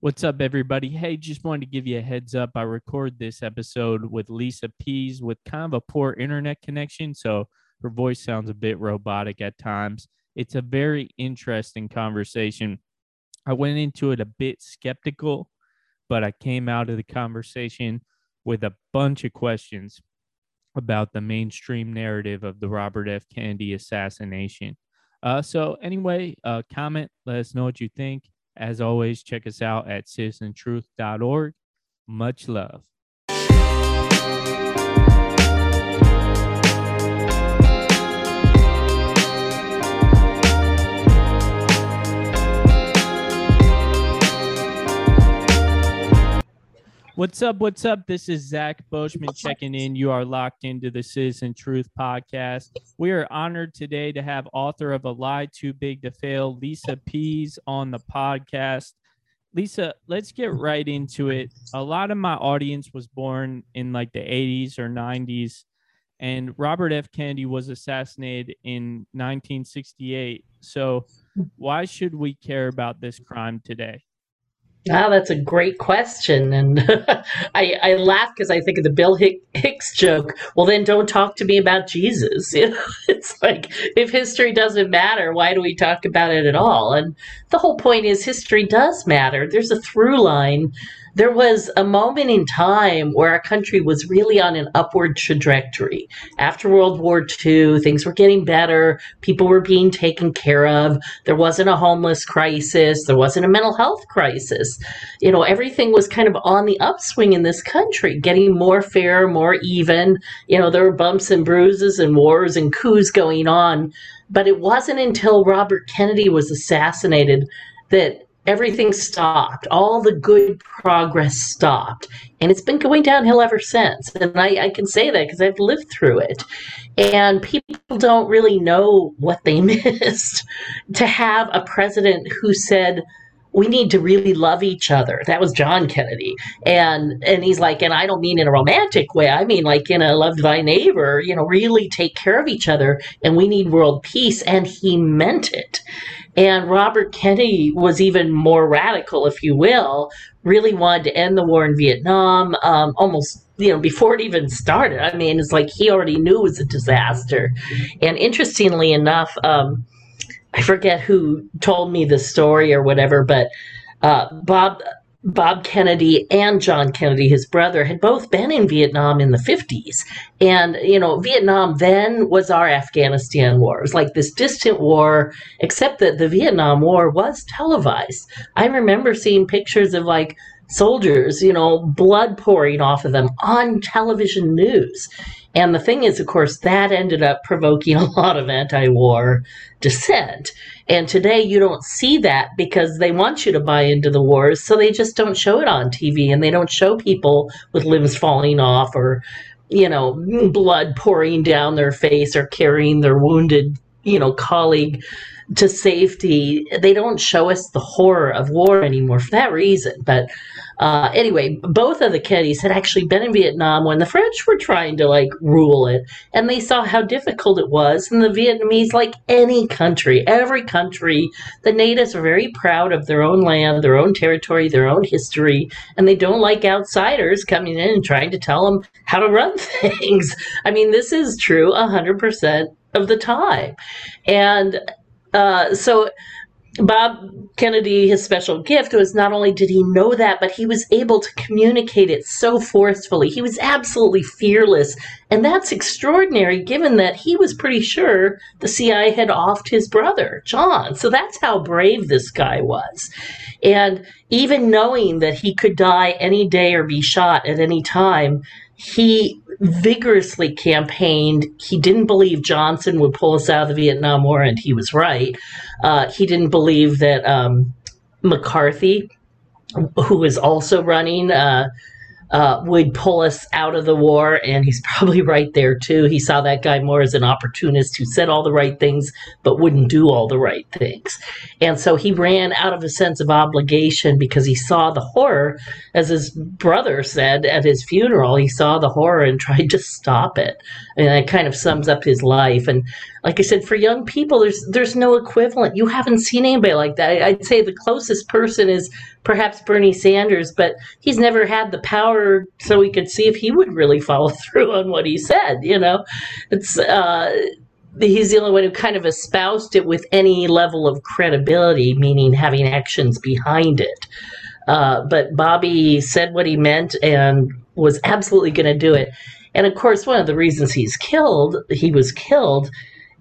What's up, everybody? Hey, just wanted to give you a heads up. I record this episode with Lisa Pease with kind of a poor internet connection, so her voice sounds a bit robotic at times. It's a very interesting conversation. I went into it a bit skeptical, but I came out of the conversation with a bunch of questions about the mainstream narrative of the Robert F. Kennedy assassination. Uh, so, anyway, uh, comment, let us know what you think. As always, check us out at citizentruth.org. Much love. What's up? What's up? This is Zach Boschman checking in. You are locked into the Citizen Truth podcast. We are honored today to have author of A Lie Too Big to Fail, Lisa Pease, on the podcast. Lisa, let's get right into it. A lot of my audience was born in like the 80s or 90s, and Robert F. Kennedy was assassinated in 1968. So, why should we care about this crime today? Ah, that's a great question. And I, I laugh because I think of the Bill Hicks joke. Well, then don't talk to me about Jesus. You know, it's like if history doesn't matter, why do we talk about it at all? And the whole point is history does matter. There's a through line there was a moment in time where our country was really on an upward trajectory. After World War II, things were getting better. People were being taken care of. There wasn't a homeless crisis. There wasn't a mental health crisis. You know, everything was kind of on the upswing in this country, getting more fair, more even. You know, there were bumps and bruises and wars and coups going on. But it wasn't until Robert Kennedy was assassinated that everything stopped. All the good progress stopped. And it's been going downhill ever since. And I, I can say that because I've lived through it. And people don't really know what they missed. to have a president who said, we need to really love each other. That was John Kennedy. And and he's like, and I don't mean in a romantic way. I mean like in a love thy neighbor, you know, really take care of each other and we need world peace. And he meant it. And Robert Kennedy was even more radical, if you will, really wanted to end the war in Vietnam um, almost, you know, before it even started. I mean, it's like he already knew it was a disaster. And interestingly enough, um, I forget who told me the story or whatever, but uh, Bob Bob Kennedy and John Kennedy, his brother, had both been in Vietnam in the 50s. And, you know, Vietnam then was our Afghanistan war. It was like this distant war, except that the Vietnam War was televised. I remember seeing pictures of like soldiers, you know, blood pouring off of them on television news. And the thing is, of course, that ended up provoking a lot of anti war dissent. And today you don't see that because they want you to buy into the wars, so they just don't show it on TV and they don't show people with limbs falling off or, you know, blood pouring down their face or carrying their wounded, you know, colleague to safety. They don't show us the horror of war anymore for that reason. But uh, anyway, both of the Kennedys had actually been in Vietnam when the French were trying to like rule it, and they saw how difficult it was. And the Vietnamese, like any country, every country, the natives are very proud of their own land, their own territory, their own history, and they don't like outsiders coming in and trying to tell them how to run things. I mean, this is true 100% of the time. And uh, so Bob Kennedy, his special gift was not only did he know that, but he was able to communicate it so forcefully. He was absolutely fearless. And that's extraordinary given that he was pretty sure the CIA had offed his brother, John. So that's how brave this guy was. And even knowing that he could die any day or be shot at any time, he vigorously campaigned. He didn't believe Johnson would pull us out of the Vietnam War, and he was right. Uh, he didn't believe that um, McCarthy, who was also running, uh, uh, would pull us out of the war, and he's probably right there too. He saw that guy more as an opportunist who said all the right things but wouldn't do all the right things. And so he ran out of a sense of obligation because he saw the horror, as his brother said at his funeral, he saw the horror and tried to stop it. And that kind of sums up his life. And like I said, for young people, there's there's no equivalent. You haven't seen anybody like that. I'd say the closest person is perhaps Bernie Sanders, but he's never had the power so we could see if he would really follow through on what he said. You know, it's uh, he's the only one who kind of espoused it with any level of credibility, meaning having actions behind it. Uh, but Bobby said what he meant and was absolutely going to do it. And of course, one of the reasons he's killed, he was killed,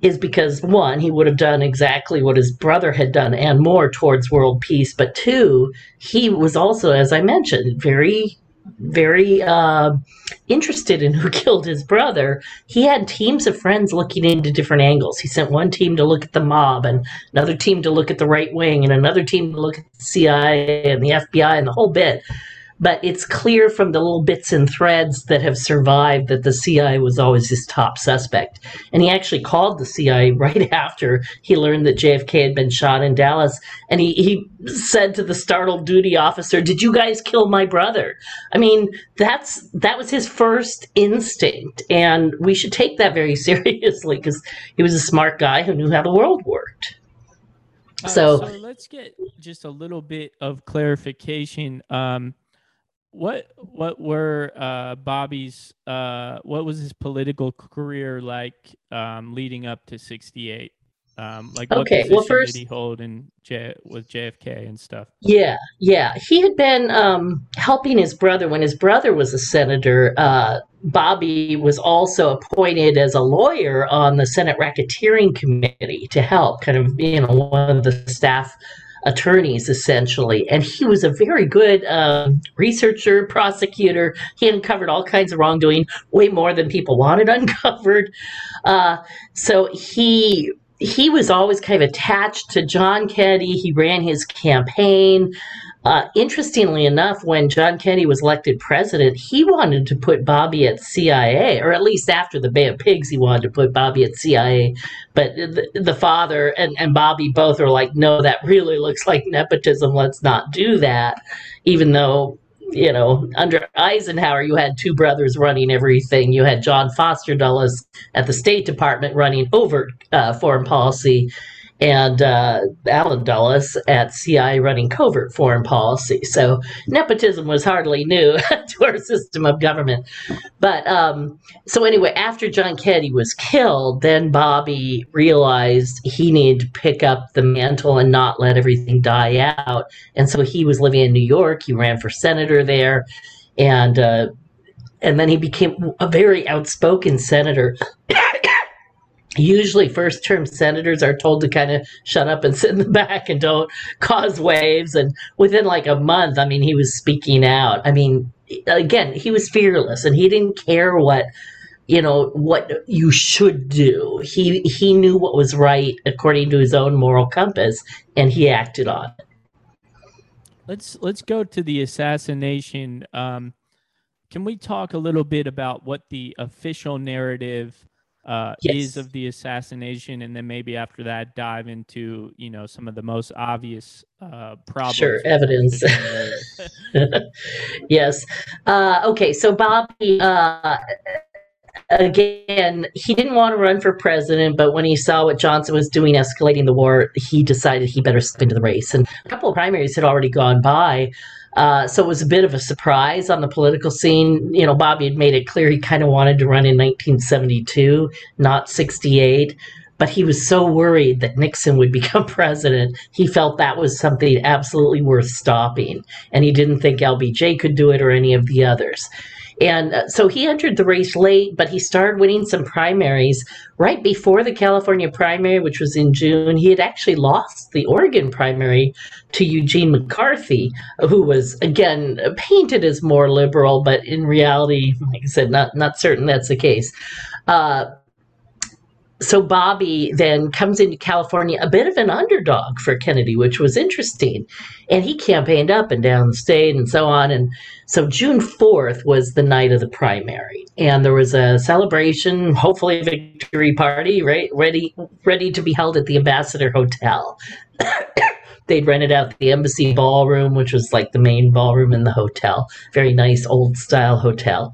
is because one, he would have done exactly what his brother had done and more towards world peace. But two, he was also, as I mentioned, very very uh, interested in who killed his brother, he had teams of friends looking into different angles. He sent one team to look at the mob, and another team to look at the right wing, and another team to look at the CIA and the FBI and the whole bit but it's clear from the little bits and threads that have survived that the CIA was always his top suspect. And he actually called the CIA right after he learned that JFK had been shot in Dallas. And he, he said to the startled duty officer, Did you guys kill my brother? I mean, that's that was his first instinct. And we should take that very seriously because he was a smart guy who knew how the world worked. Uh, so, so let's get just a little bit of clarification. Um, what what were uh, Bobby's uh, what was his political career like um, leading up to '68? Um, like what okay, well, first, did he hold in J- with JFK and stuff? Yeah, yeah, he had been um, helping his brother when his brother was a senator. Uh, Bobby was also appointed as a lawyer on the Senate Racketeering Committee to help, kind of you know one of the staff attorneys essentially. And he was a very good um, researcher, prosecutor. He uncovered all kinds of wrongdoing, way more than people wanted uncovered. Uh, so he he was always kind of attached to John Kennedy. He ran his campaign. Uh, interestingly enough, when John Kennedy was elected president, he wanted to put Bobby at CIA, or at least after the Bay of Pigs, he wanted to put Bobby at CIA. But the, the father and, and Bobby both are like, no, that really looks like nepotism. Let's not do that. Even though, you know, under Eisenhower, you had two brothers running everything. You had John Foster Dulles at the State Department running overt uh, foreign policy and uh, Allen Dulles at CI running covert foreign policy. So nepotism was hardly new to our system of government. But um, so anyway, after John Kennedy was killed, then Bobby realized he needed to pick up the mantle and not let everything die out. And so he was living in New York. He ran for senator there, and uh, and then he became a very outspoken senator usually first term senators are told to kind of shut up and sit in the back and don't cause waves and within like a month i mean he was speaking out. I mean again he was fearless and he didn't care what you know what you should do. He he knew what was right according to his own moral compass and he acted on it. Let's let's go to the assassination. Um, can we talk a little bit about what the official narrative uh, yes. is of the assassination, and then maybe after that dive into you know some of the most obvious uh, problems. Sure, evidence. yes. Uh, okay, so Bobby. Again, he didn't want to run for president, but when he saw what Johnson was doing, escalating the war, he decided he better step into the race. And a couple of primaries had already gone by. Uh, so it was a bit of a surprise on the political scene. You know, Bobby had made it clear he kind of wanted to run in 1972, not 68. But he was so worried that Nixon would become president, he felt that was something absolutely worth stopping. And he didn't think LBJ could do it or any of the others. And uh, so he entered the race late, but he started winning some primaries right before the California primary, which was in June. He had actually lost the Oregon primary to Eugene McCarthy, who was again painted as more liberal, but in reality, like I said, not not certain that's the case. Uh, so Bobby then comes into California a bit of an underdog for Kennedy, which was interesting. And he campaigned up and down the state and so on. And so June 4th was the night of the primary. And there was a celebration, hopefully a victory party, right? Ready ready to be held at the Ambassador Hotel. They'd rented out the embassy ballroom, which was like the main ballroom in the hotel. Very nice old style hotel.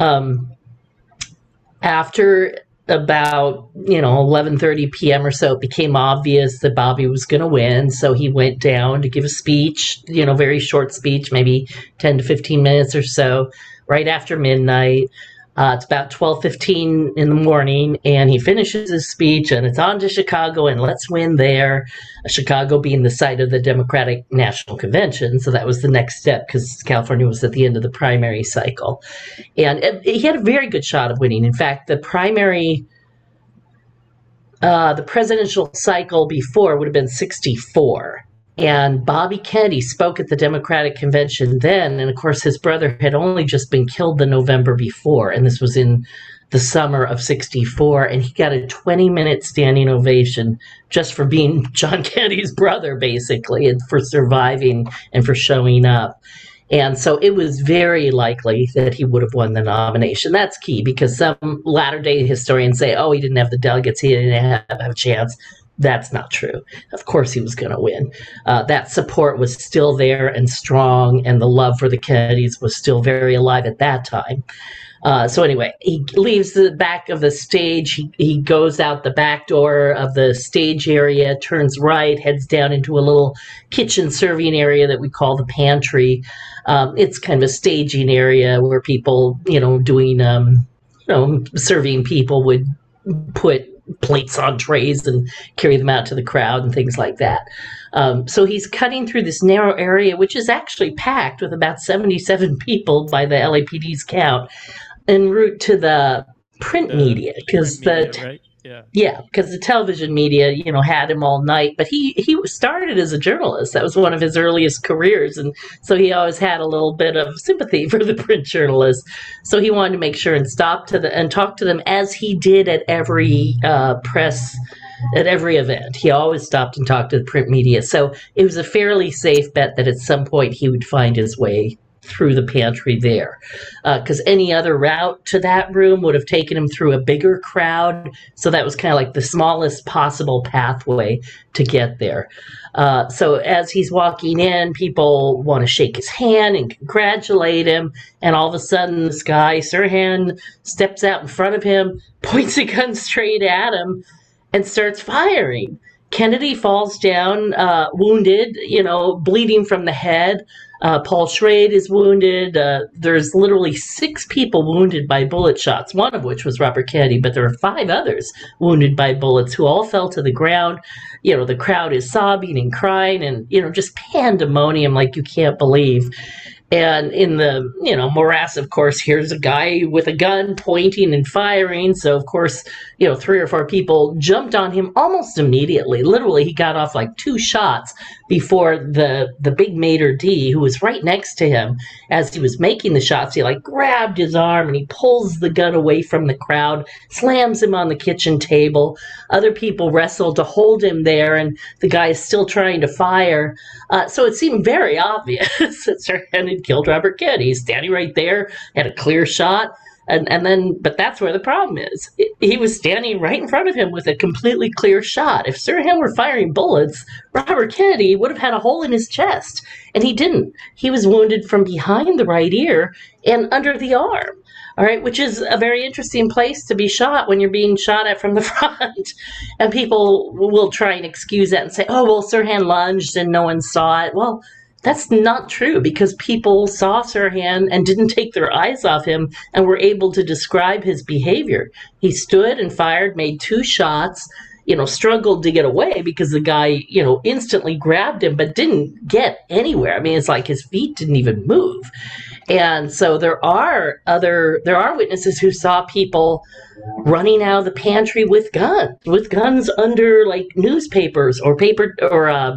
Um, after about you know 11:30 p.m. or so it became obvious that Bobby was going to win so he went down to give a speech you know very short speech maybe 10 to 15 minutes or so right after midnight uh, it's about 12:15 in the morning and he finishes his speech and it's on to Chicago and let's win there. Chicago being the site of the Democratic National Convention so that was the next step cuz California was at the end of the primary cycle. And it, he had a very good shot of winning. In fact the primary uh, the presidential cycle before would have been 64. And Bobby Kennedy spoke at the Democratic Convention then. And of course, his brother had only just been killed the November before. And this was in the summer of 64. And he got a 20 minute standing ovation just for being John Kennedy's brother, basically, and for surviving and for showing up. And so it was very likely that he would have won the nomination. That's key because some latter day historians say, oh, he didn't have the delegates, he didn't have, have a chance. That's not true. Of course, he was going to win. Uh, that support was still there and strong, and the love for the Kennedys was still very alive at that time. Uh, so anyway, he leaves the back of the stage. He, he goes out the back door of the stage area, turns right, heads down into a little kitchen serving area that we call the pantry. Um, it's kind of a staging area where people, you know, doing, um, you know, serving people would put plates on trays and carry them out to the crowd and things like that. Um, so he's cutting through this narrow area, which is actually packed with about 77 people by the LAPD's count, en route to the print the media because the right? Yeah. Yeah, because the television media, you know, had him all night. But he he started as a journalist. That was one of his earliest careers, and so he always had a little bit of sympathy for the print journalists. So he wanted to make sure and stop to the and talk to them as he did at every uh, press at every event. He always stopped and talked to the print media. So it was a fairly safe bet that at some point he would find his way through the pantry there. Because uh, any other route to that room would have taken him through a bigger crowd. So that was kind of like the smallest possible pathway to get there. Uh, so as he's walking in, people want to shake his hand and congratulate him. And all of a sudden, this guy, Sirhan, steps out in front of him, points a gun straight at him, and starts firing. Kennedy falls down, uh, wounded, you know, bleeding from the head. Uh, Paul Schrade is wounded. Uh, there's literally six people wounded by bullet shots, one of which was Robert Kennedy, but there are five others wounded by bullets who all fell to the ground. You know, the crowd is sobbing and crying and, you know, just pandemonium like you can't believe. And in the, you know, morass, of course, here's a guy with a gun pointing and firing. So, of course, you know, three or four people jumped on him almost immediately. Literally, he got off like two shots before the the big maitre d who was right next to him as he was making the shots he like grabbed his arm and he pulls the gun away from the crowd slams him on the kitchen table other people wrestle to hold him there and the guy is still trying to fire uh, so it seemed very obvious that Sirhan had killed Robert Kidd. He's standing right there, had a clear shot. And, and then, but that's where the problem is. He was standing right in front of him with a completely clear shot. If Sirhan were firing bullets, Robert Kennedy would have had a hole in his chest. And he didn't. He was wounded from behind the right ear and under the arm. All right, which is a very interesting place to be shot when you're being shot at from the front. and people will try and excuse that and say, oh, well, Sirhan lunged and no one saw it. Well, that's not true because people saw Sirhan and didn't take their eyes off him and were able to describe his behavior. He stood and fired, made two shots, you know, struggled to get away because the guy, you know, instantly grabbed him but didn't get anywhere. I mean, it's like his feet didn't even move. And so there are other there are witnesses who saw people running out of the pantry with guns, with guns under like newspapers or paper or uh,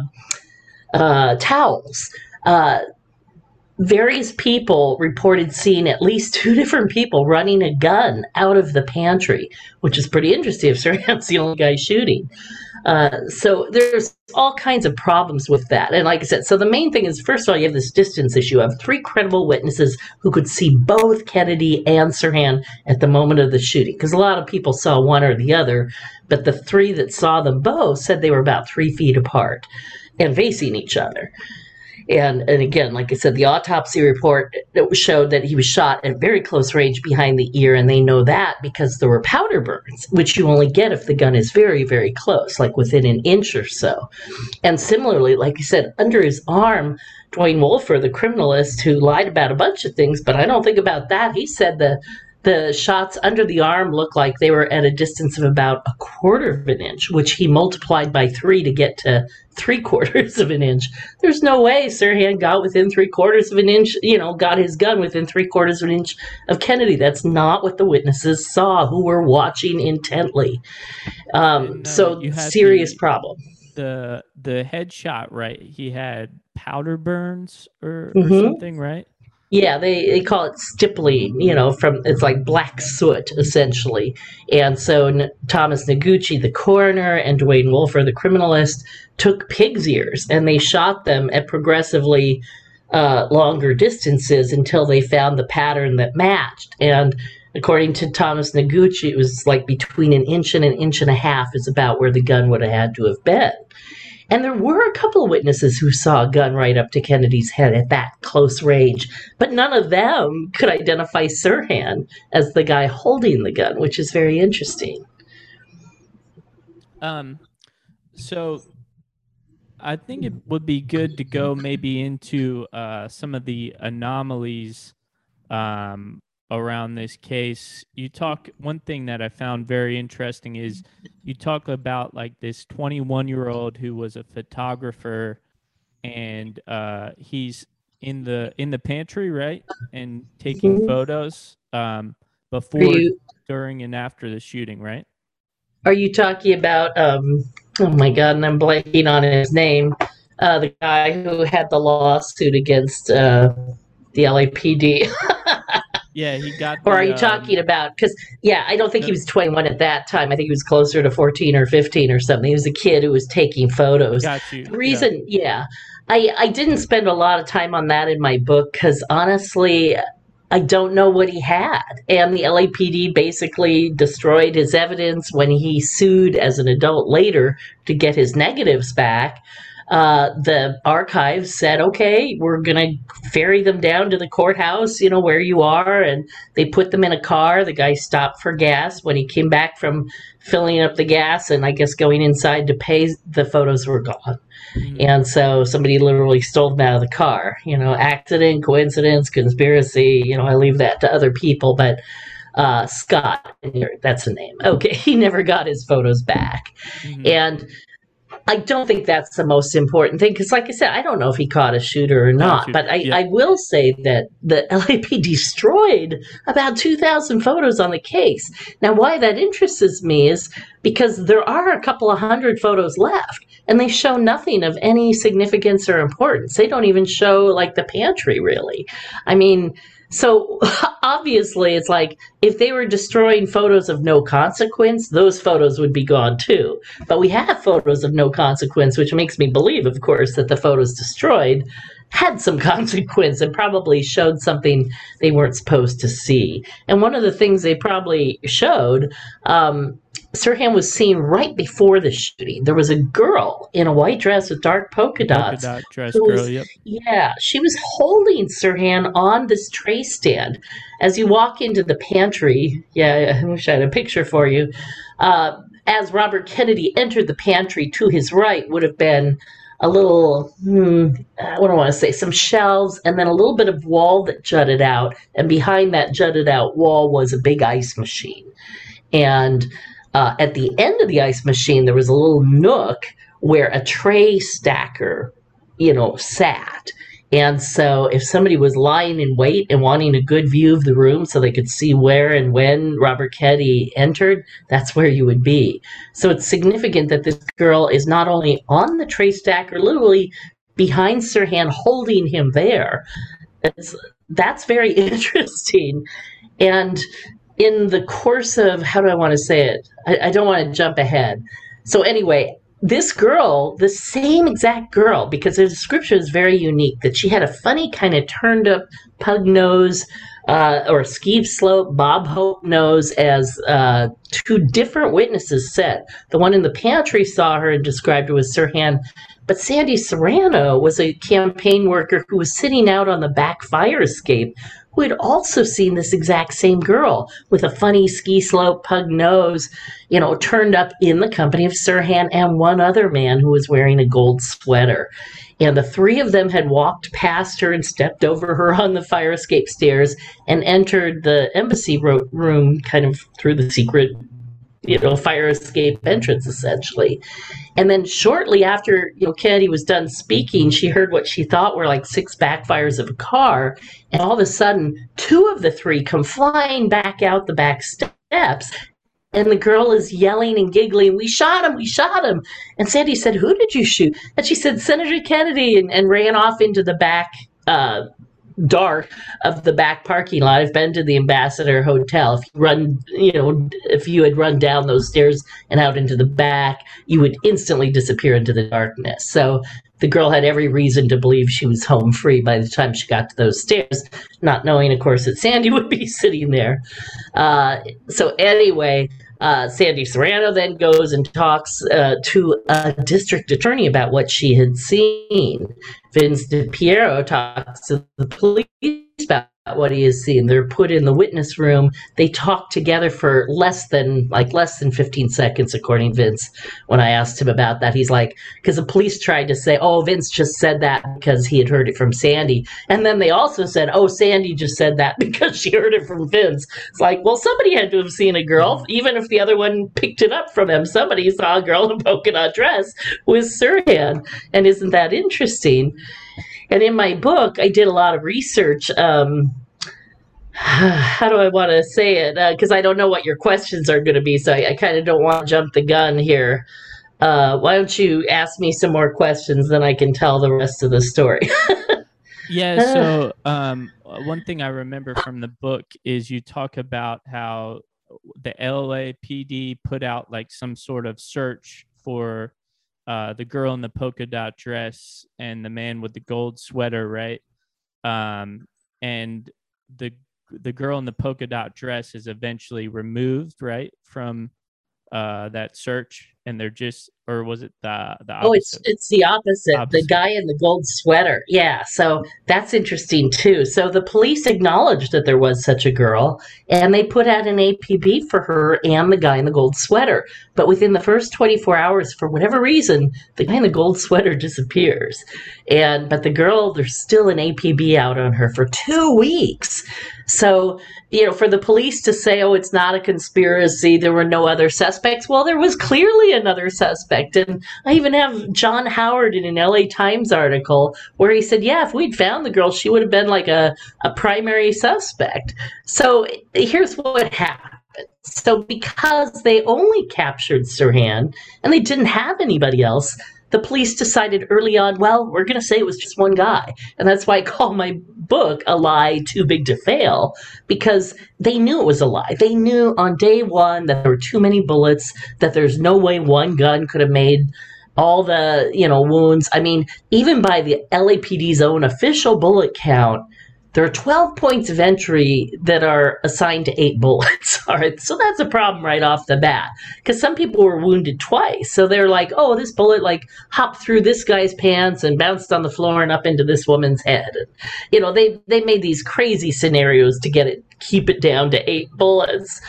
uh, towels. Uh, various people reported seeing at least two different people running a gun out of the pantry, which is pretty interesting if Sirhan's the only guy shooting. Uh, so there's all kinds of problems with that. And like I said, so the main thing is, first of all, you have this distance issue. You have three credible witnesses who could see both Kennedy and Sirhan at the moment of the shooting. Because a lot of people saw one or the other, but the three that saw them both said they were about three feet apart and facing each other. And and again, like I said, the autopsy report showed that he was shot at very close range behind the ear, and they know that because there were powder burns, which you only get if the gun is very very close, like within an inch or so. And similarly, like I said, under his arm. DeWayne Wolfer, the criminalist who lied about a bunch of things, but I don't think about that. He said the the shots under the arm looked like they were at a distance of about a quarter of an inch, which he multiplied by three to get to three quarters of an inch. There's no way Sirhan got within three quarters of an inch, you know, got his gun within three quarters of an inch of Kennedy. That's not what the witnesses saw who were watching intently. Um, and, uh, so serious the, problem. The the headshot, right? He had powder burns or, mm-hmm. or something, right? Yeah, they, they call it stippling, you know, from it's like black soot essentially. And so N- Thomas Noguchi, the coroner, and DeWayne Wolfer, the criminalist, took pig's ears and they shot them at progressively uh, longer distances until they found the pattern that matched. And according to Thomas Noguchi, it was like between an inch and an inch and a half is about where the gun would have had to have been. And there were a couple of witnesses who saw a gun right up to Kennedy's head at that close range, but none of them could identify Sirhan as the guy holding the gun, which is very interesting. Um, so I think it would be good to go maybe into uh, some of the anomalies um, around this case. You talk one thing that I found very interesting is you talk about like this 21 year old who was a photographer and uh, he's in the in the pantry right and taking mm-hmm. photos um, before you, during and after the shooting right are you talking about um oh my god and i'm blanking on his name uh, the guy who had the lawsuit against uh, the lapd Yeah, he got. or are you um, talking about? Because yeah, I don't think he was 21 at that time. I think he was closer to 14 or 15 or something. He was a kid who was taking photos. Got you. The reason, yeah. yeah, I I didn't spend a lot of time on that in my book because honestly. I don't know what he had. And the LAPD basically destroyed his evidence when he sued as an adult later to get his negatives back uh, the archives said, okay, we're going to ferry them down to the courthouse, you know, where you are. And they put them in a car. The guy stopped for gas. When he came back from filling up the gas and I guess going inside to pay, the photos were gone. Mm-hmm. And so somebody literally stole them out of the car. You know, accident, coincidence, conspiracy, you know, I leave that to other people. But uh, Scott, that's the name. Okay, he never got his photos back. Mm-hmm. And I don't think that's the most important thing because, like I said, I don't know if he caught a shooter or not. But I, yeah. I will say that the LAP destroyed about 2,000 photos on the case. Now, why that interests me is because there are a couple of hundred photos left and they show nothing of any significance or importance. They don't even show like the pantry, really. I mean, so obviously, it's like if they were destroying photos of no consequence, those photos would be gone too. But we have photos of no consequence, which makes me believe, of course, that the photos destroyed had some consequence and probably showed something they weren't supposed to see. And one of the things they probably showed um, Sirhan was seen right before the shooting. There was a girl in a white dress with dark polka dots. Polka dot dress girl, was, yep. Yeah, she was holding Sirhan on this tray stand. As you walk into the pantry, yeah, I wish I had a picture for you. Uh, as Robert Kennedy entered the pantry, to his right would have been a little, hmm, what don't want to say, some shelves, and then a little bit of wall that jutted out. And behind that jutted out wall was a big ice machine. And uh, at the end of the ice machine, there was a little nook where a tray stacker, you know, sat. And so if somebody was lying in wait and wanting a good view of the room so they could see where and when Robert Kennedy entered, that's where you would be. So it's significant that this girl is not only on the tray stacker, literally behind Sirhan, holding him there. That's, that's very interesting. And in the course of how do I want to say it? I, I don't want to jump ahead. So anyway, this girl, the same exact girl, because the description is very unique, that she had a funny kind of turned up pug nose, uh, or Steve Slope, Bob Hope nose as uh, two different witnesses said. The one in the pantry saw her and described her as Sirhan, but Sandy Serrano was a campaign worker who was sitting out on the back fire escape who had also seen this exact same girl with a funny ski slope pug nose, you know, turned up in the company of Sirhan and one other man who was wearing a gold sweater. And the three of them had walked past her and stepped over her on the fire escape stairs and entered the embassy room kind of through the secret you know fire escape entrance essentially and then shortly after you know kennedy was done speaking she heard what she thought were like six backfires of a car and all of a sudden two of the three come flying back out the back steps and the girl is yelling and giggling, We shot him, we shot him. And Sandy said, Who did you shoot? And she said, Senator Kennedy, and, and ran off into the back uh, dark of the back parking lot. I've been to the Ambassador Hotel. If you run, you know, if you had run down those stairs and out into the back, you would instantly disappear into the darkness. So the girl had every reason to believe she was home free by the time she got to those stairs, not knowing, of course, that Sandy would be sitting there. Uh, so anyway, uh, Sandy Serrano then goes and talks uh, to a district attorney about what she had seen. Vince DiPierro talks to the police about what he has seen. They're put in the witness room. They talk together for less than like less than 15 seconds, according to Vince. When I asked him about that, he's like, because the police tried to say, oh, Vince just said that because he had heard it from Sandy. And then they also said, oh, Sandy just said that because she heard it from Vince. It's like, well, somebody had to have seen a girl, even if the other one picked it up from him. Somebody saw a girl in a polka dot dress with Sirhan. And isn't that interesting? And in my book, I did a lot of research. Um, how do I want to say it? Because uh, I don't know what your questions are going to be, so I, I kind of don't want to jump the gun here. Uh, why don't you ask me some more questions, then I can tell the rest of the story. yeah. So um, one thing I remember from the book is you talk about how the LAPD put out like some sort of search for uh, the girl in the polka dot dress and the man with the gold sweater, right? Um, and the the girl in the polka dot dress is eventually removed, right, from uh, that search, and they're just, or was it the the? Opposite? Oh, it's it's the opposite. opposite. The guy in the gold sweater. Yeah, so that's interesting too. So the police acknowledged that there was such a girl, and they put out an APB for her and the guy in the gold sweater. But within the first 24 hours, for whatever reason, the guy in the gold sweater disappears, and but the girl, there's still an APB out on her for two weeks. So, you know, for the police to say, oh, it's not a conspiracy, there were no other suspects, well, there was clearly another suspect. And I even have John Howard in an LA Times article where he said, yeah, if we'd found the girl, she would have been like a, a primary suspect. So here's what happened. So, because they only captured Sirhan and they didn't have anybody else, the police decided early on, well, we're going to say it was just one guy. And that's why I call my book A Lie Too Big to Fail, because they knew it was a lie. They knew on day one that there were too many bullets, that there's no way one gun could have made all the, you know, wounds. I mean, even by the LAPD's own official bullet count, there are 12 points of entry that are assigned to eight bullets. All right, so that's a problem right off the bat because some people were wounded twice. So they're like, oh, this bullet like hopped through this guy's pants and bounced on the floor and up into this woman's head. And, you know, they they made these crazy scenarios to get it keep it down to eight bullets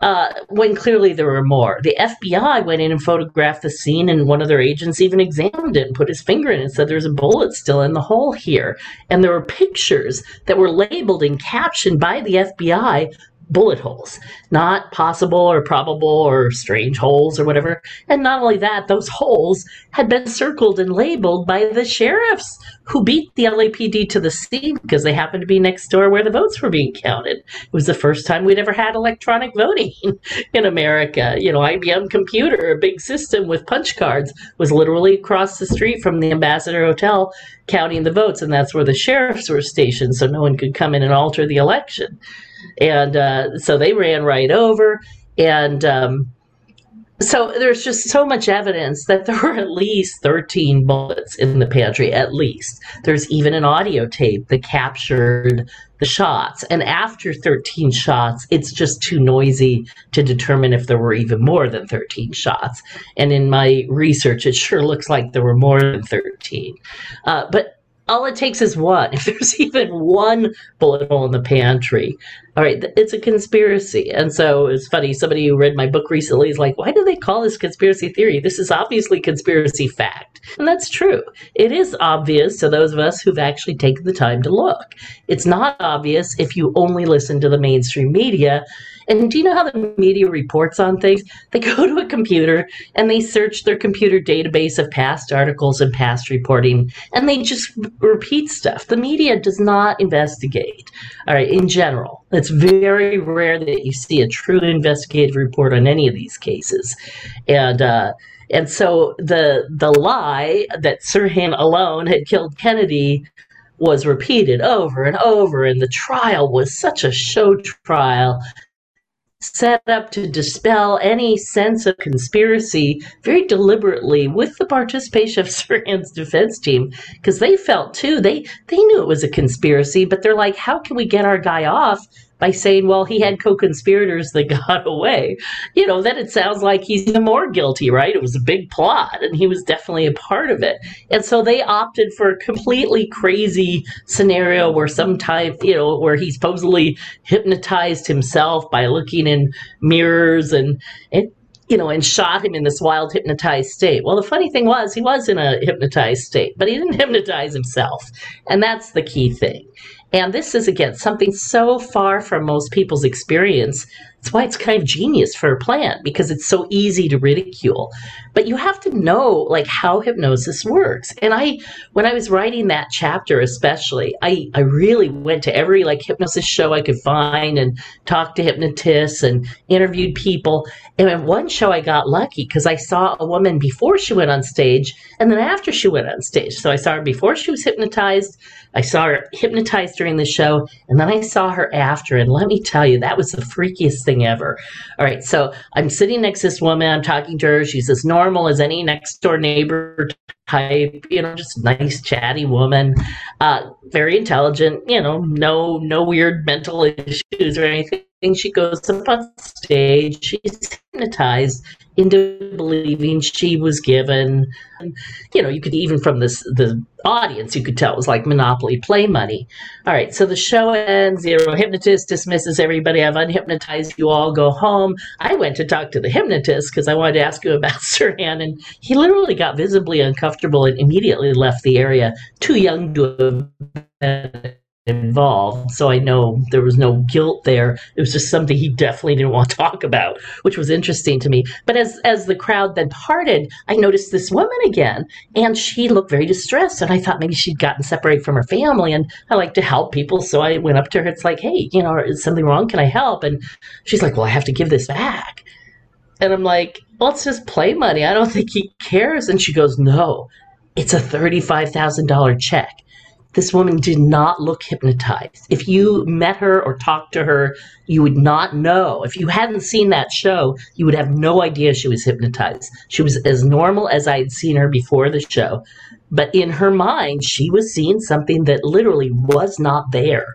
uh, when clearly there were more. The FBI went in and photographed the scene, and one of their agents even examined it and put his finger in it and said there's a bullet still in the hole here. And there were pictures that were labeled and captioned by the FBI bullet holes, not possible or probable or strange holes or whatever. And not only that, those holes had been circled and labeled by the sheriffs who beat the LAPD to the scene because they happened to be next door where the votes were being counted. It was the first time we'd ever had electronic voting in America. You know, IBM computer, a big system with punch cards, was literally across the street from the Ambassador Hotel counting the votes, and that's where the sheriffs were stationed, so no one could come in and alter the election. And uh, so they ran right over. And um, so there's just so much evidence that there were at least 13 bullets in the pantry at least. There's even an audio tape that captured the shots. And after 13 shots it's just too noisy to determine if there were even more than 13 shots. And in my research it sure looks like there were more than 13 uh, but all it takes is one. If there's even one bullet hole in the pantry, all right, it's a conspiracy. And so it's funny. Somebody who read my book recently is like, why do they call this conspiracy theory? This is obviously conspiracy fact. And that's true. It is obvious to those of us who've actually taken the time to look. It's not obvious if you only listen to the mainstream media and do you know how the media reports on things? They go to a computer and they search their computer database of past articles and past reporting, and they just repeat stuff. The media does not investigate, all right, in general. It's very rare that you see a truly investigative report on any of these cases. And, uh, and so the the lie that Sirhan alone had killed Kennedy was repeated over and over, and the trial was such a show trial set up to dispel any sense of conspiracy very deliberately with the participation of Sirhan's defense team because they felt too they they knew it was a conspiracy but they're like how can we get our guy off by saying, well, he had co conspirators that got away, you know, then it sounds like he's even more guilty, right? It was a big plot and he was definitely a part of it. And so they opted for a completely crazy scenario where sometimes, you know, where he supposedly hypnotized himself by looking in mirrors and, and you know, and shot him in this wild hypnotized state. Well, the funny thing was, he was in a hypnotized state, but he didn't hypnotize himself. And that's the key thing. And this is, again, something so far from most people's experience. That's why it's kind of genius for a plant because it's so easy to ridicule. But you have to know like how hypnosis works. And I, when I was writing that chapter, especially, I, I really went to every like hypnosis show I could find and talked to hypnotists and interviewed people. And in one show, I got lucky because I saw a woman before she went on stage and then after she went on stage. So I saw her before she was hypnotized I saw her hypnotized during the show, and then I saw her after. And let me tell you, that was the freakiest thing ever. All right, so I'm sitting next to this woman. I'm talking to her. She's as normal as any next door neighbor type, you know, just nice, chatty woman, uh, very intelligent. You know, no no weird mental issues or anything. She goes up on stage. She's hypnotized into believing she was given you know you could even from this the audience you could tell it was like monopoly play money. All right so the show ends you know hypnotist dismisses everybody i've unhypnotized you all go home. I went to talk to the hypnotist because i wanted to ask you about sirhan and he literally got visibly uncomfortable and immediately left the area too young to have involved. So I know there was no guilt there. It was just something he definitely didn't want to talk about, which was interesting to me. But as as the crowd then parted, I noticed this woman again, and she looked very distressed. And I thought maybe she'd gotten separated from her family. And I like to help people, so I went up to her. It's like, hey, you know, is something wrong? Can I help? And she's like, well, I have to give this back. And I'm like, well, it's just play money. I don't think he cares. And she goes, no, it's a thirty-five thousand dollar check this woman did not look hypnotized. If you met her or talked to her, you would not know. If you hadn't seen that show, you would have no idea she was hypnotized. She was as normal as I had seen her before the show. But in her mind, she was seeing something that literally was not there.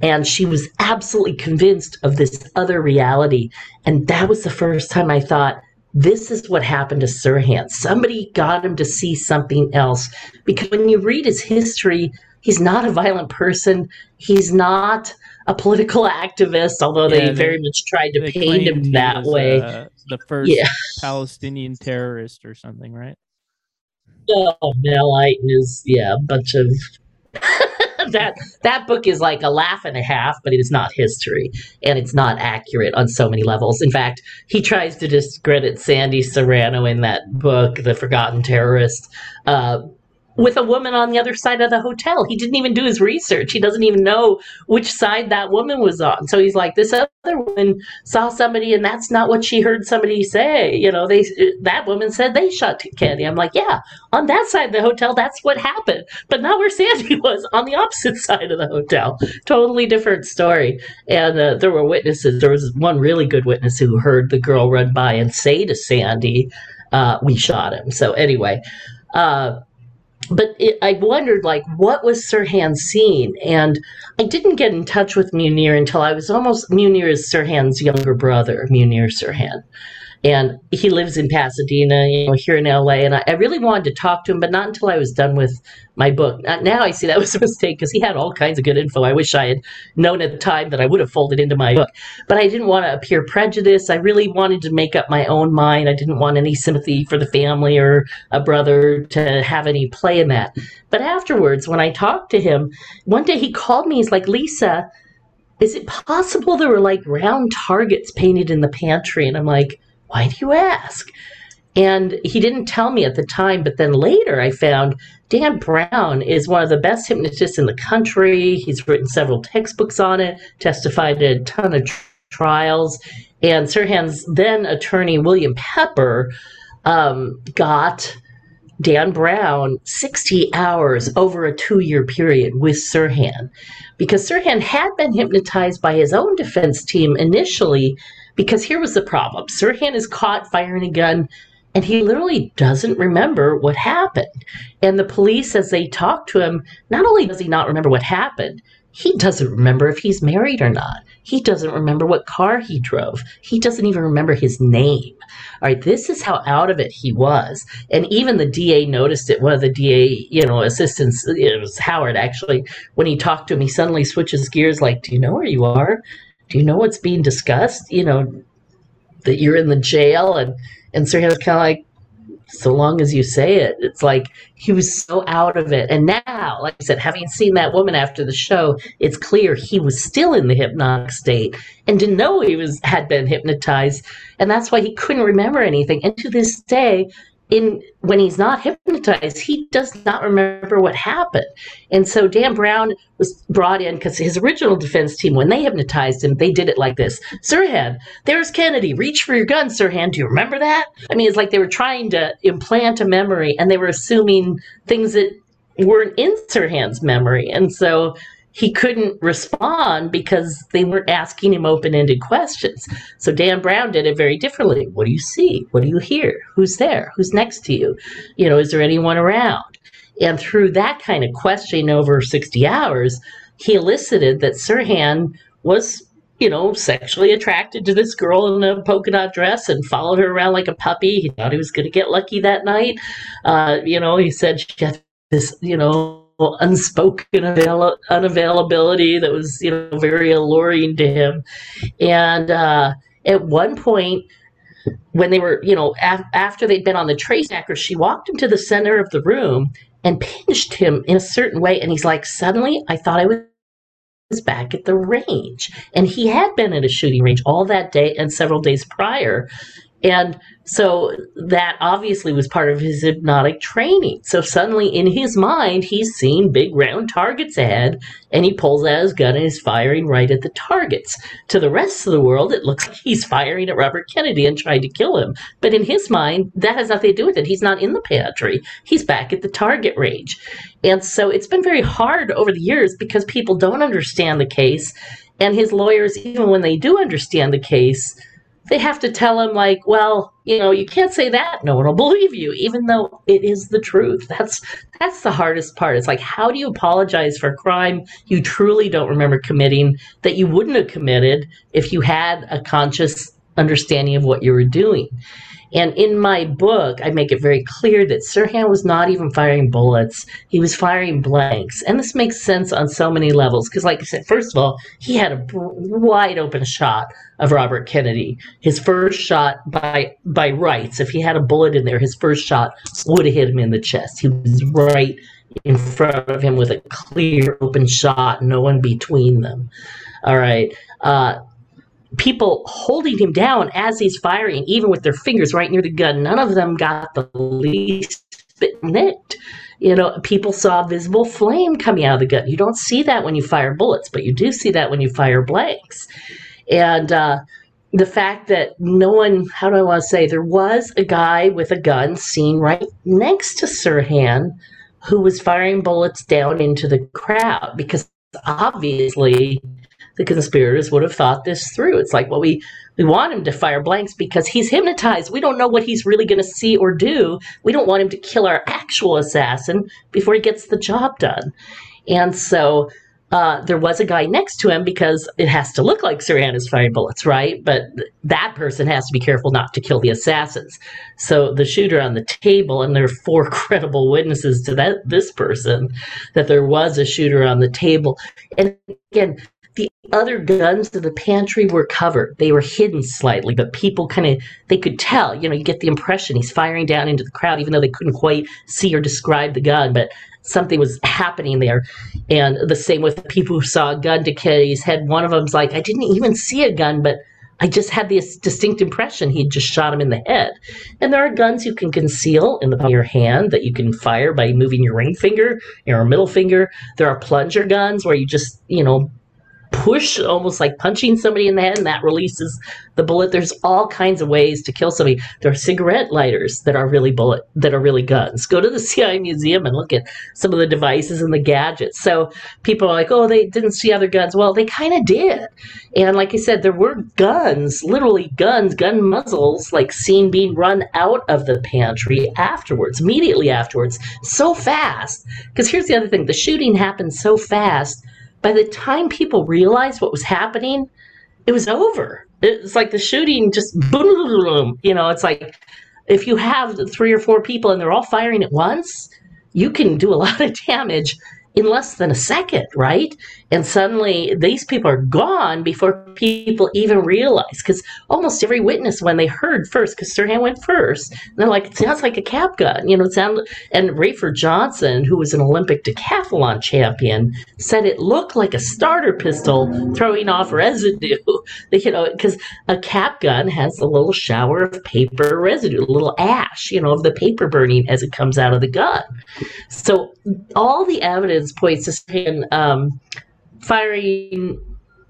And she was absolutely convinced of this other reality. And that was the first time I thought, this is what happened to Sirhan. Somebody got him to see something else. Because when you read his history, he's not a violent person. He's not a political activist, although yeah, they, they, very much tried to paint him that was, way. Uh, the first yeah. Palestinian terrorist or something, right? Oh, Mel Ayton is yeah, a bunch of that that book is like a laugh and a half, but it is not history and it's not accurate on so many levels. In fact, he tries to discredit Sandy Serrano in that book, The Forgotten Terrorist. Uh, with a woman on the other side of the hotel. He didn't even do his research. He doesn't even know which side that woman was on. So he's like, this other woman saw somebody, and that's not what she heard somebody say. You know, they that woman said they shot Kennedy. I'm like, yeah, on that side of the hotel, that's what happened, but not where Sandy was on the opposite side of the hotel. Totally different story. And uh, there were witnesses. There was one really good witness who heard the girl run by and say to Sandy, uh, "We shot him." So anyway. Uh, but it, I wondered, like, what was Sirhan seeing? And I didn't get in touch with Munir until I was almost Munir is Sirhan's younger brother, Munir Sirhan and he lives in Pasadena, you know, here in LA. And I, I, really wanted to talk to him, but not until I was done with my book. Now I see that was a mistake because he had all kinds of good info. I wish I had known at the time that I would have folded into my book, but I didn't want to appear prejudiced. I really wanted to make up my own mind. I didn't want any sympathy for the family or a brother to have any play in that. But afterwards, when I talked to him, one day he called me. He's like, Lisa, is it possible there were like round targets painted in the pantry? And I'm like, why do you ask? And he didn't tell me at the time, but then later I found Dan Brown is one of the best hypnotists in the country. He's written several textbooks on it, testified at a ton of trials. And Sirhan's then attorney, William Pepper, um, got Dan Brown 60 hours over a two year period with Sirhan because Sirhan had been hypnotized by his own defense team initially because here was the problem Sirhan is caught firing a gun and he literally doesn't remember what happened. And the police, as they talk to him, not only does he not remember what happened, he doesn't remember if he's married or not. He doesn't remember what car he drove. He doesn't even remember his name. All right, this is how out of it he was. And even the DA noticed it. One of the DA, you know, assistants, it was Howard actually, when he talked to him, he suddenly switches gears like, Do you know where you are? Do you know what's being discussed? You know, that you're in the jail and and he was kind of like so long as you say it. It's like he was so out of it. And now like i said having seen that woman after the show it's clear he was still in the hypnotic state and didn't know he was had been hypnotized. And that's why he couldn't remember anything. And to this day in when he's not hypnotized, he does not remember what happened. And so Dan Brown was brought in because his original defense team, when they hypnotized him, they did it like this: Sirhan, there's Kennedy. Reach for your gun, Sirhan. Do you remember that? I mean, it's like they were trying to implant a memory, and they were assuming things that weren't in Sirhan's memory, and so he couldn't respond because they weren't asking him open ended questions. So Dan Brown did it very differently. What do you see? What do you hear? Who's there? Who's next to you? You know, is there anyone around? And through that kind of questioning over 60 hours, he elicited that Sirhan was, you know, sexually attracted to this girl in a polka dot dress and followed her around like a puppy. He thought he was going to get lucky that night. Uh, you know, he said she had this, you know, unspoken avail- unavailability that was you know very alluring to him. And uh, at one point when they were you know af- after they'd been on the trace stacker she walked him to the center of the room and pinched him in a certain way and he's like suddenly i thought i was back at the range. And he had been at a shooting range all that day and several days prior and so that obviously was part of his hypnotic training. So suddenly in his mind, he's seeing big round targets ahead and he pulls out his gun and is firing right at the targets. To the rest of the world, it looks like he's firing at Robert Kennedy and trying to kill him. But in his mind, that has nothing to do with it. He's not in the pantry. He's back at the target range. And so it's been very hard over the years because people don't understand the case. And his lawyers, even when they do understand the case, they have to tell him like well you know you can't say that no one will believe you even though it is the truth. That's that's the hardest part. It's like how do you apologize for a crime you truly don't remember committing that you wouldn't have committed if you had a conscious understanding of what you were doing and in my book, I make it very clear that Sirhan was not even firing bullets. He was firing blanks. And this makes sense on so many levels. Because, like I said, first of all, he had a wide open shot of Robert Kennedy. His first shot by by rights, if he had a bullet in there, his first shot would have hit him in the chest. He was right in front of him with a clear open shot, no one between them. All right. Uh, people holding him down as he's firing, even with their fingers right near the gun. None of them got the least bit nicked. You know, people saw visible flame coming out of the gun. You don't see that when you fire bullets, but you do see that when you fire blanks. And uh, the fact that no one, how do I want to say, there was a guy with a gun seen right next to Sirhan who was firing bullets down into the crowd because obviously the conspirators would have thought this through. It's like, well, we, we want him to fire blanks because he's hypnotized. We don't know what he's really going to see or do. We don't want him to kill our actual assassin before he gets the job done. And so uh, there was a guy next to him because it has to look like Sirhan is firing bullets, right? But that person has to be careful not to kill the assassins. So the shooter on the table, and there are four credible witnesses to that this person that there was a shooter on the table. And again, the other guns to the pantry were covered. They were hidden slightly, but people kind of they could tell. You know, you get the impression he's firing down into the crowd, even though they couldn't quite see or describe the gun. But something was happening there. And the same with the people who saw a gun to Kennedy's head. One of them's like, I didn't even see a gun, but I just had this distinct impression he'd just shot him in the head. And there are guns you can conceal in the palm of your hand that you can fire by moving your ring finger, your middle finger. There are plunger guns where you just, you know, push, almost like punching somebody in the head, and that releases the bullet. There's all kinds of ways to kill somebody. There are cigarette lighters that are really bullet that are really guns. Go to the CIA museum and look at some of the devices and the gadgets. So people are like, oh, they didn't see other guns. Well, they kind of did. And like I said, there were guns, literally guns, gun muzzles, like seen being run out of the pantry afterwards, immediately afterwards, so fast. Because here's the other thing: the shooting happened so fast by the time people realized what was happening, it was over. It's like the shooting just boom, boom, you know, it's like if you have three or four people and they're all firing at once, you can do a lot of damage in less than a second, right? And suddenly these people are gone before people even realize. Because almost every witness, when they heard first, because Sirhan went first, they're like, it sounds like a cap gun. You know, it sounded, and Rafer Johnson, who was an Olympic decathlon champion, said it looked like a starter pistol throwing off residue. you know, because a cap gun has a little shower of paper residue, a little ash, you know, of the paper burning as it comes out of the gun. So all the evidence points to Sirhan, um, firing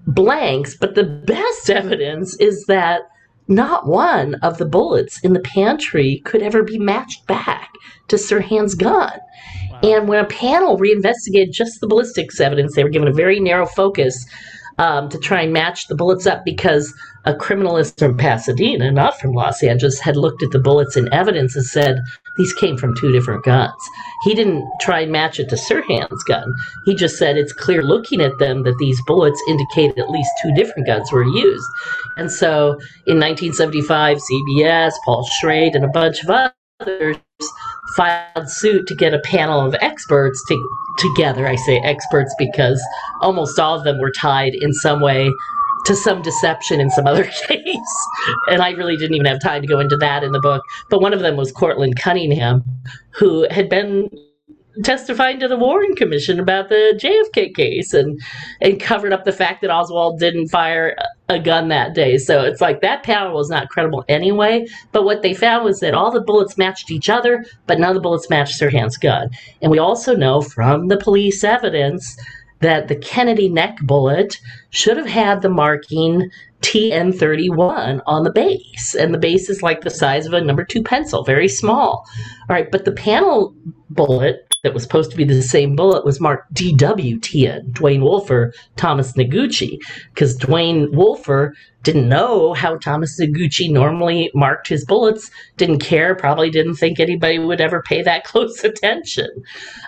blanks, but the best evidence is that not one of the bullets in the pantry could ever be matched back to Sirhan's gun. Wow. And when a panel reinvestigated just the ballistics evidence, they were given a very narrow focus um, to try and match the bullets up because a criminalist from Pasadena, not from Los Angeles, had looked at the bullets in evidence and said these came from two different guns. He didn't try and match it to Sirhan's gun. He just said it's clear looking at them that these bullets indicate at least two different guns were used. And so in 1975, CBS, Paul Schrade, and a bunch of others filed suit to get a panel of experts to, together. I say experts because almost all of them were tied in some way to some deception in some other case. And I really didn't even have time to go into that in the book. But one of them was Cortland Cunningham, who had been testifying to the Warren Commission about the JFK case and and covered up the fact that Oswald didn't fire a gun that day. So it's like that panel was not credible anyway. But what they found was that all the bullets matched each other, but none of the bullets matched Sirhan's gun. And we also know from the police evidence that the Kennedy neck bullet should have had the marking TN31 on the base. And the base is like the size of a number two pencil, very small. All right, but the panel bullet that was supposed to be the same bullet was marked DWTN, DeWayne Wolfer, Thomas Noguchi, because DeWayne Wolfer didn't know how Thomas Noguchi normally marked his bullets, didn't care, probably didn't think anybody would ever pay that close attention.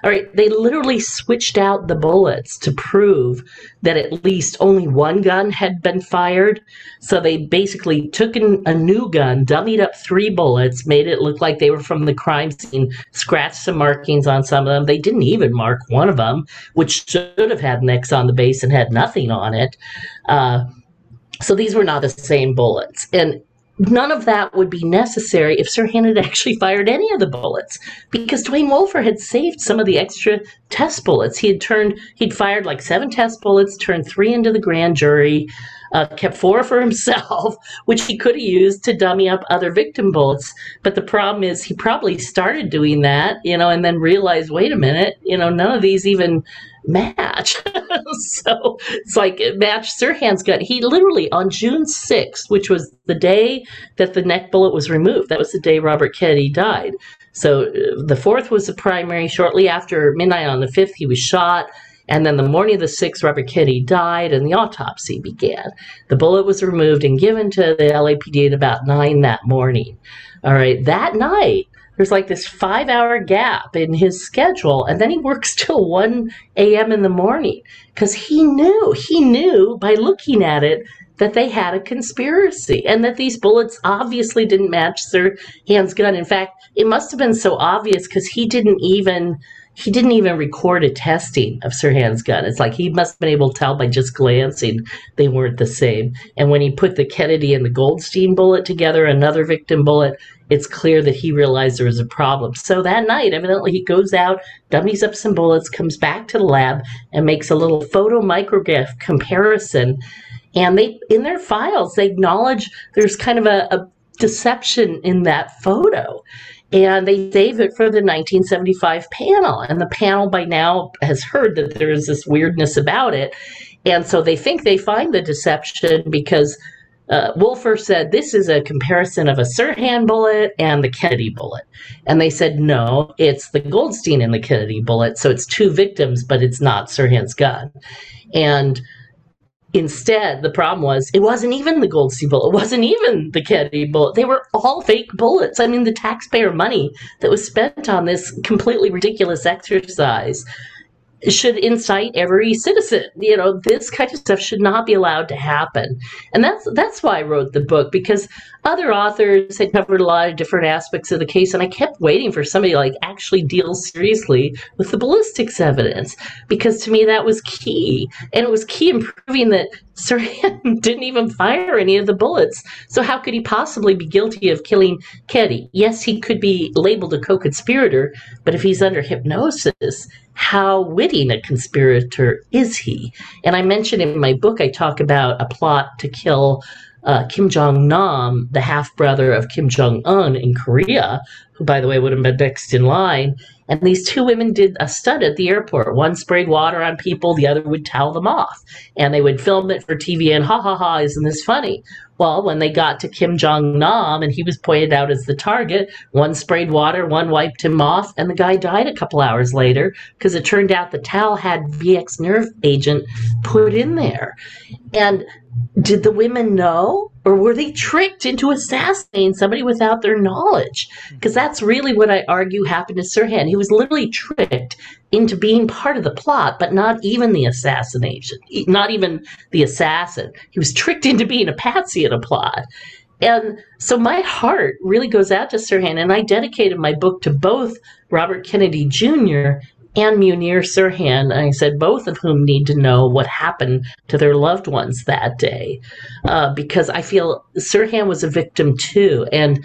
All right, they literally switched out the bullets to prove that at least only one gun had been fired. So they basically took an, a new gun, dummied up three bullets, made it look like they were from the crime scene, scratched some markings on some of them. They didn't even mark one of them, which should have had nicks on the base and had nothing on it. Uh, so these were not the same bullets. And none of that would be necessary if Sirhan had actually fired any of the bullets because DeWayne Wolfer had saved some of the extra test bullets. He had turned, he'd fired like seven test bullets, turned three into the grand jury, uh, kept four for himself, which he could have used to dummy up other victim bullets. But the problem is he probably started doing that, you know, and then realized, wait a minute, you know, none of these even match. so it's like match Sirhan's gun. He literally on June 6th, which was the day that the neck bullet was removed, that was the day Robert Kennedy died. So uh, the 4th was the primary. Shortly after midnight on the 5th, he was shot. And then the morning of the 6th, Robert Kennedy died and the autopsy began. The bullet was removed and given to the LAPD at about 9 that morning. All right, that night, there's like this five hour gap in his schedule and then he works till 1 a.m in the morning because he knew he knew by looking at it that they had a conspiracy and that these bullets obviously didn't match Sirhan's gun in fact it must have been so obvious because he didn't even he didn't even record a testing of Sirhan's gun. It's like he must have been able to tell by just glancing they weren't the same. And when he put the Kennedy and the Goldstein bullet together, another victim bullet, it's clear that he realized there was a problem. So that night, evidently, he goes out, dummies up some bullets, comes back to the lab, and makes a little photo micrograph comparison. And they, in their files, they acknowledge there's kind of a, a deception in that photo and they save it for the 1975 panel. And the panel by now has heard that there is this weirdness about it. And so they think they find the deception because uh, Wolfer said this is a comparison of a Sirhan bullet and the Kennedy bullet. And they said, no, it's the Goldstein and the Kennedy bullet. So it's two victims, but it's not Sirhan's gun. And Instead, the problem was it wasn't even the Goldstein bullet. It wasn't even the Kennedy bullet. They were all fake bullets. I mean, the taxpayer money that was spent on this completely ridiculous exercise should incite every citizen. You know, this kind of stuff should not be allowed to happen. And that's that's why I wrote the book because other authors had covered a lot of different aspects of the case, and I kept waiting for somebody like actually deal seriously with the ballistics evidence because to me that was key, and it was key in proving that Sirhan didn't even fire any of the bullets. So how could he possibly be guilty of killing Kennedy? Yes, he could be labeled a co-conspirator, but if he's under hypnosis, how witty a conspirator is he? And I mentioned in my book, I talk about a plot to kill uh, Kim Jong Nam, the half brother of Kim Jong Un in Korea, who, by the way, would have been next in line. And these two women did a stunt at the airport. One sprayed water on people, the other would towel them off. And they would film it for TV and ha ha ha, isn't this funny? Well, when they got to Kim Jong Nam and he was pointed out as the target, one sprayed water, one wiped him off, and the guy died a couple hours later because it turned out the towel had VX nerve agent put in there. And did the women know? Or were they tricked into assassinating somebody without their knowledge? Because that's really what i argue happened to sirhan. He was literally tricked into being part of the plot but not even the assassination not even the assassin. He was tricked into being a patsy in a plot. And so my heart really goes out to Sirhan, and I dedicated my book to both Robert Kennedy Jr and Munir Sirhan. I said both of whom need to know what happened to their loved ones that day, uh, because I feel Sirhan was a victim too, and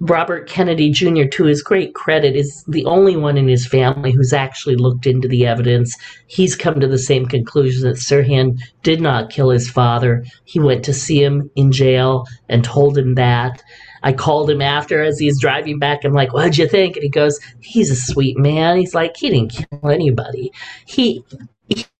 Robert Kennedy Jr., to his great credit, is the only one in his family who's actually looked into the evidence. He's come to the same conclusion that Sirhan did not kill his father. He went to see him in jail and told him that. I called him after as he's driving back. I'm like, what'd you think? And he goes, he's a sweet man. He's like, he didn't kill anybody. He,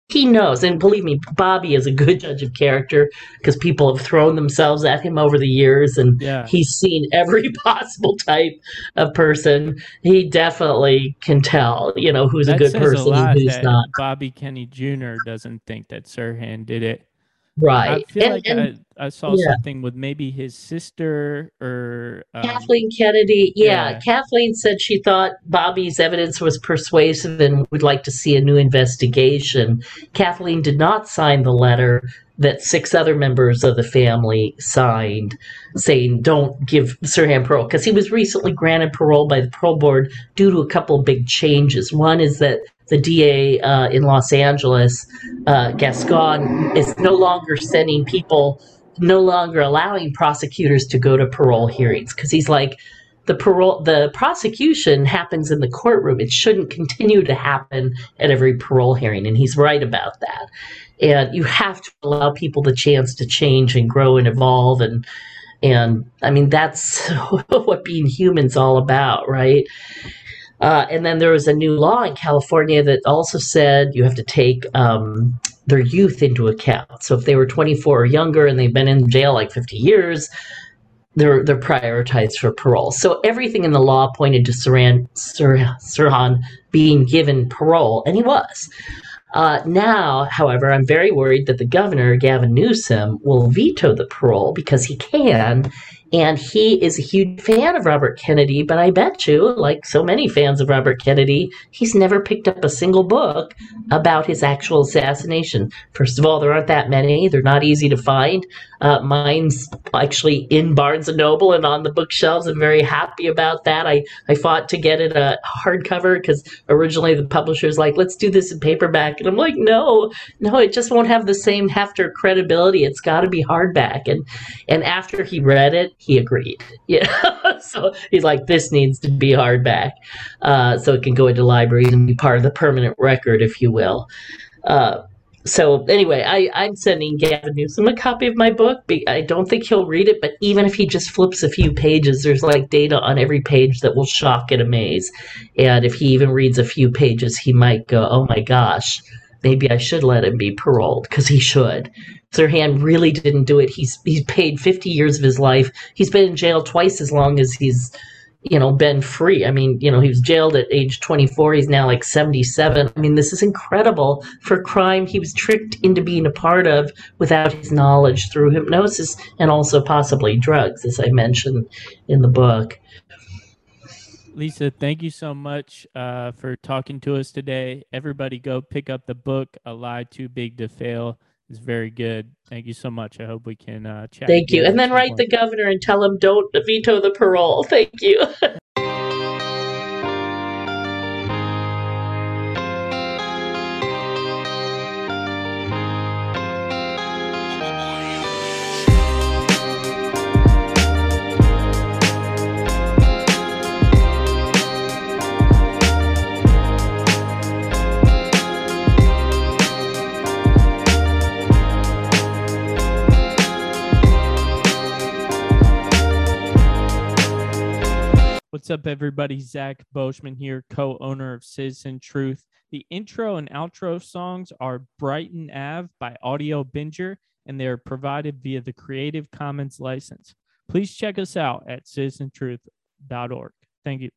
he knows, and believe me, Bobby is a good judge of character because people have thrown themselves at him over the years, and yeah. he's seen every possible type of person. He definitely can tell, you know, who's that a good person a and who's not. Bobby Kenny Jr. doesn't think that Sirhan did it. Right. I feel and, like and, I, I, saw yeah. something with maybe his sister or um, Kathleen Kennedy. Yeah, yeah, Kathleen said she thought Bobby's evidence was persuasive and would like to see a new investigation. Kathleen did not sign the letter that six other members of the family signed saying don't give Sirhan parole because he was recently granted parole by the parole board due to a couple big changes. One is that the DA uh, in Los Angeles, uh, Gascon, is no longer sending people no longer allowing prosecutors to go to parole hearings because he's like, the parole the prosecution happens in the courtroom. It shouldn't continue to happen at every parole hearing and he's right about that. And you have to allow people the chance to change and grow and evolve and and i mean that's what being human's all about right uh, and then there was a new law in california that also said you have to take um, their youth into account so if they were 24 or younger and they've been in jail like 50 years they're they're prioritized for parole. So everything in the law pointed to Sirhan, Sirhan being given parole, and he was. Uh, now, however, I'm very worried that the governor, Gavin Newsom, will veto the parole because he can, and he is a huge fan of Robert Kennedy, but I bet you, like so many fans of Robert Kennedy, he's never picked up a single book about his actual assassination. First of all, there aren't that many, they're not easy to find. Uh, mine's actually in Barnes and Noble and on the bookshelves. I'm very happy about that. I, I fought to get it a hardcover because originally the publisher's like, let's do this in paperback. And I'm like, no, no, it just won't have the same heft or credibility. It's got to be hardback. And, and after he read it, he agreed. Yeah. so he's like, this needs to be hardback. Uh, so it can go into libraries and be part of the permanent record, if you will. Uh, so anyway, I, I'm sending Gavin Newsom a copy of my book. I don't think he'll read it, but even if he just flips a few pages, there's like data on every page that will shock and amaze. And if he even reads a few pages, he might go, "Oh my gosh, maybe I should let him be paroled because he should." Sirhan really didn't do it. He's he's paid 50 years of his life. He's been in jail twice as long as he's you know been free. I mean, you know, he was jailed at age 24. He's now like 77. I mean, this is incredible for crime he was tricked into being a part of without his knowledge through hypnosis and also possibly drugs, as I mentioned in the book. Lisa, thank you so much uh, for talking to us today. Everybody, go pick up the book, A Lie Too Big to Fail is very good. Thank you so much. I hope we can uh, chat. Thank you. And then write the governor and tell him don't veto the parole. Thank you. What's up, everybody? Zach Boschman here, co owner of Citizen Truth. The intro and outro songs are Brighton Ave by Audiobinger, and they are provided via the Creative Commons license. Please check us out at citizentruth.org. Thank you.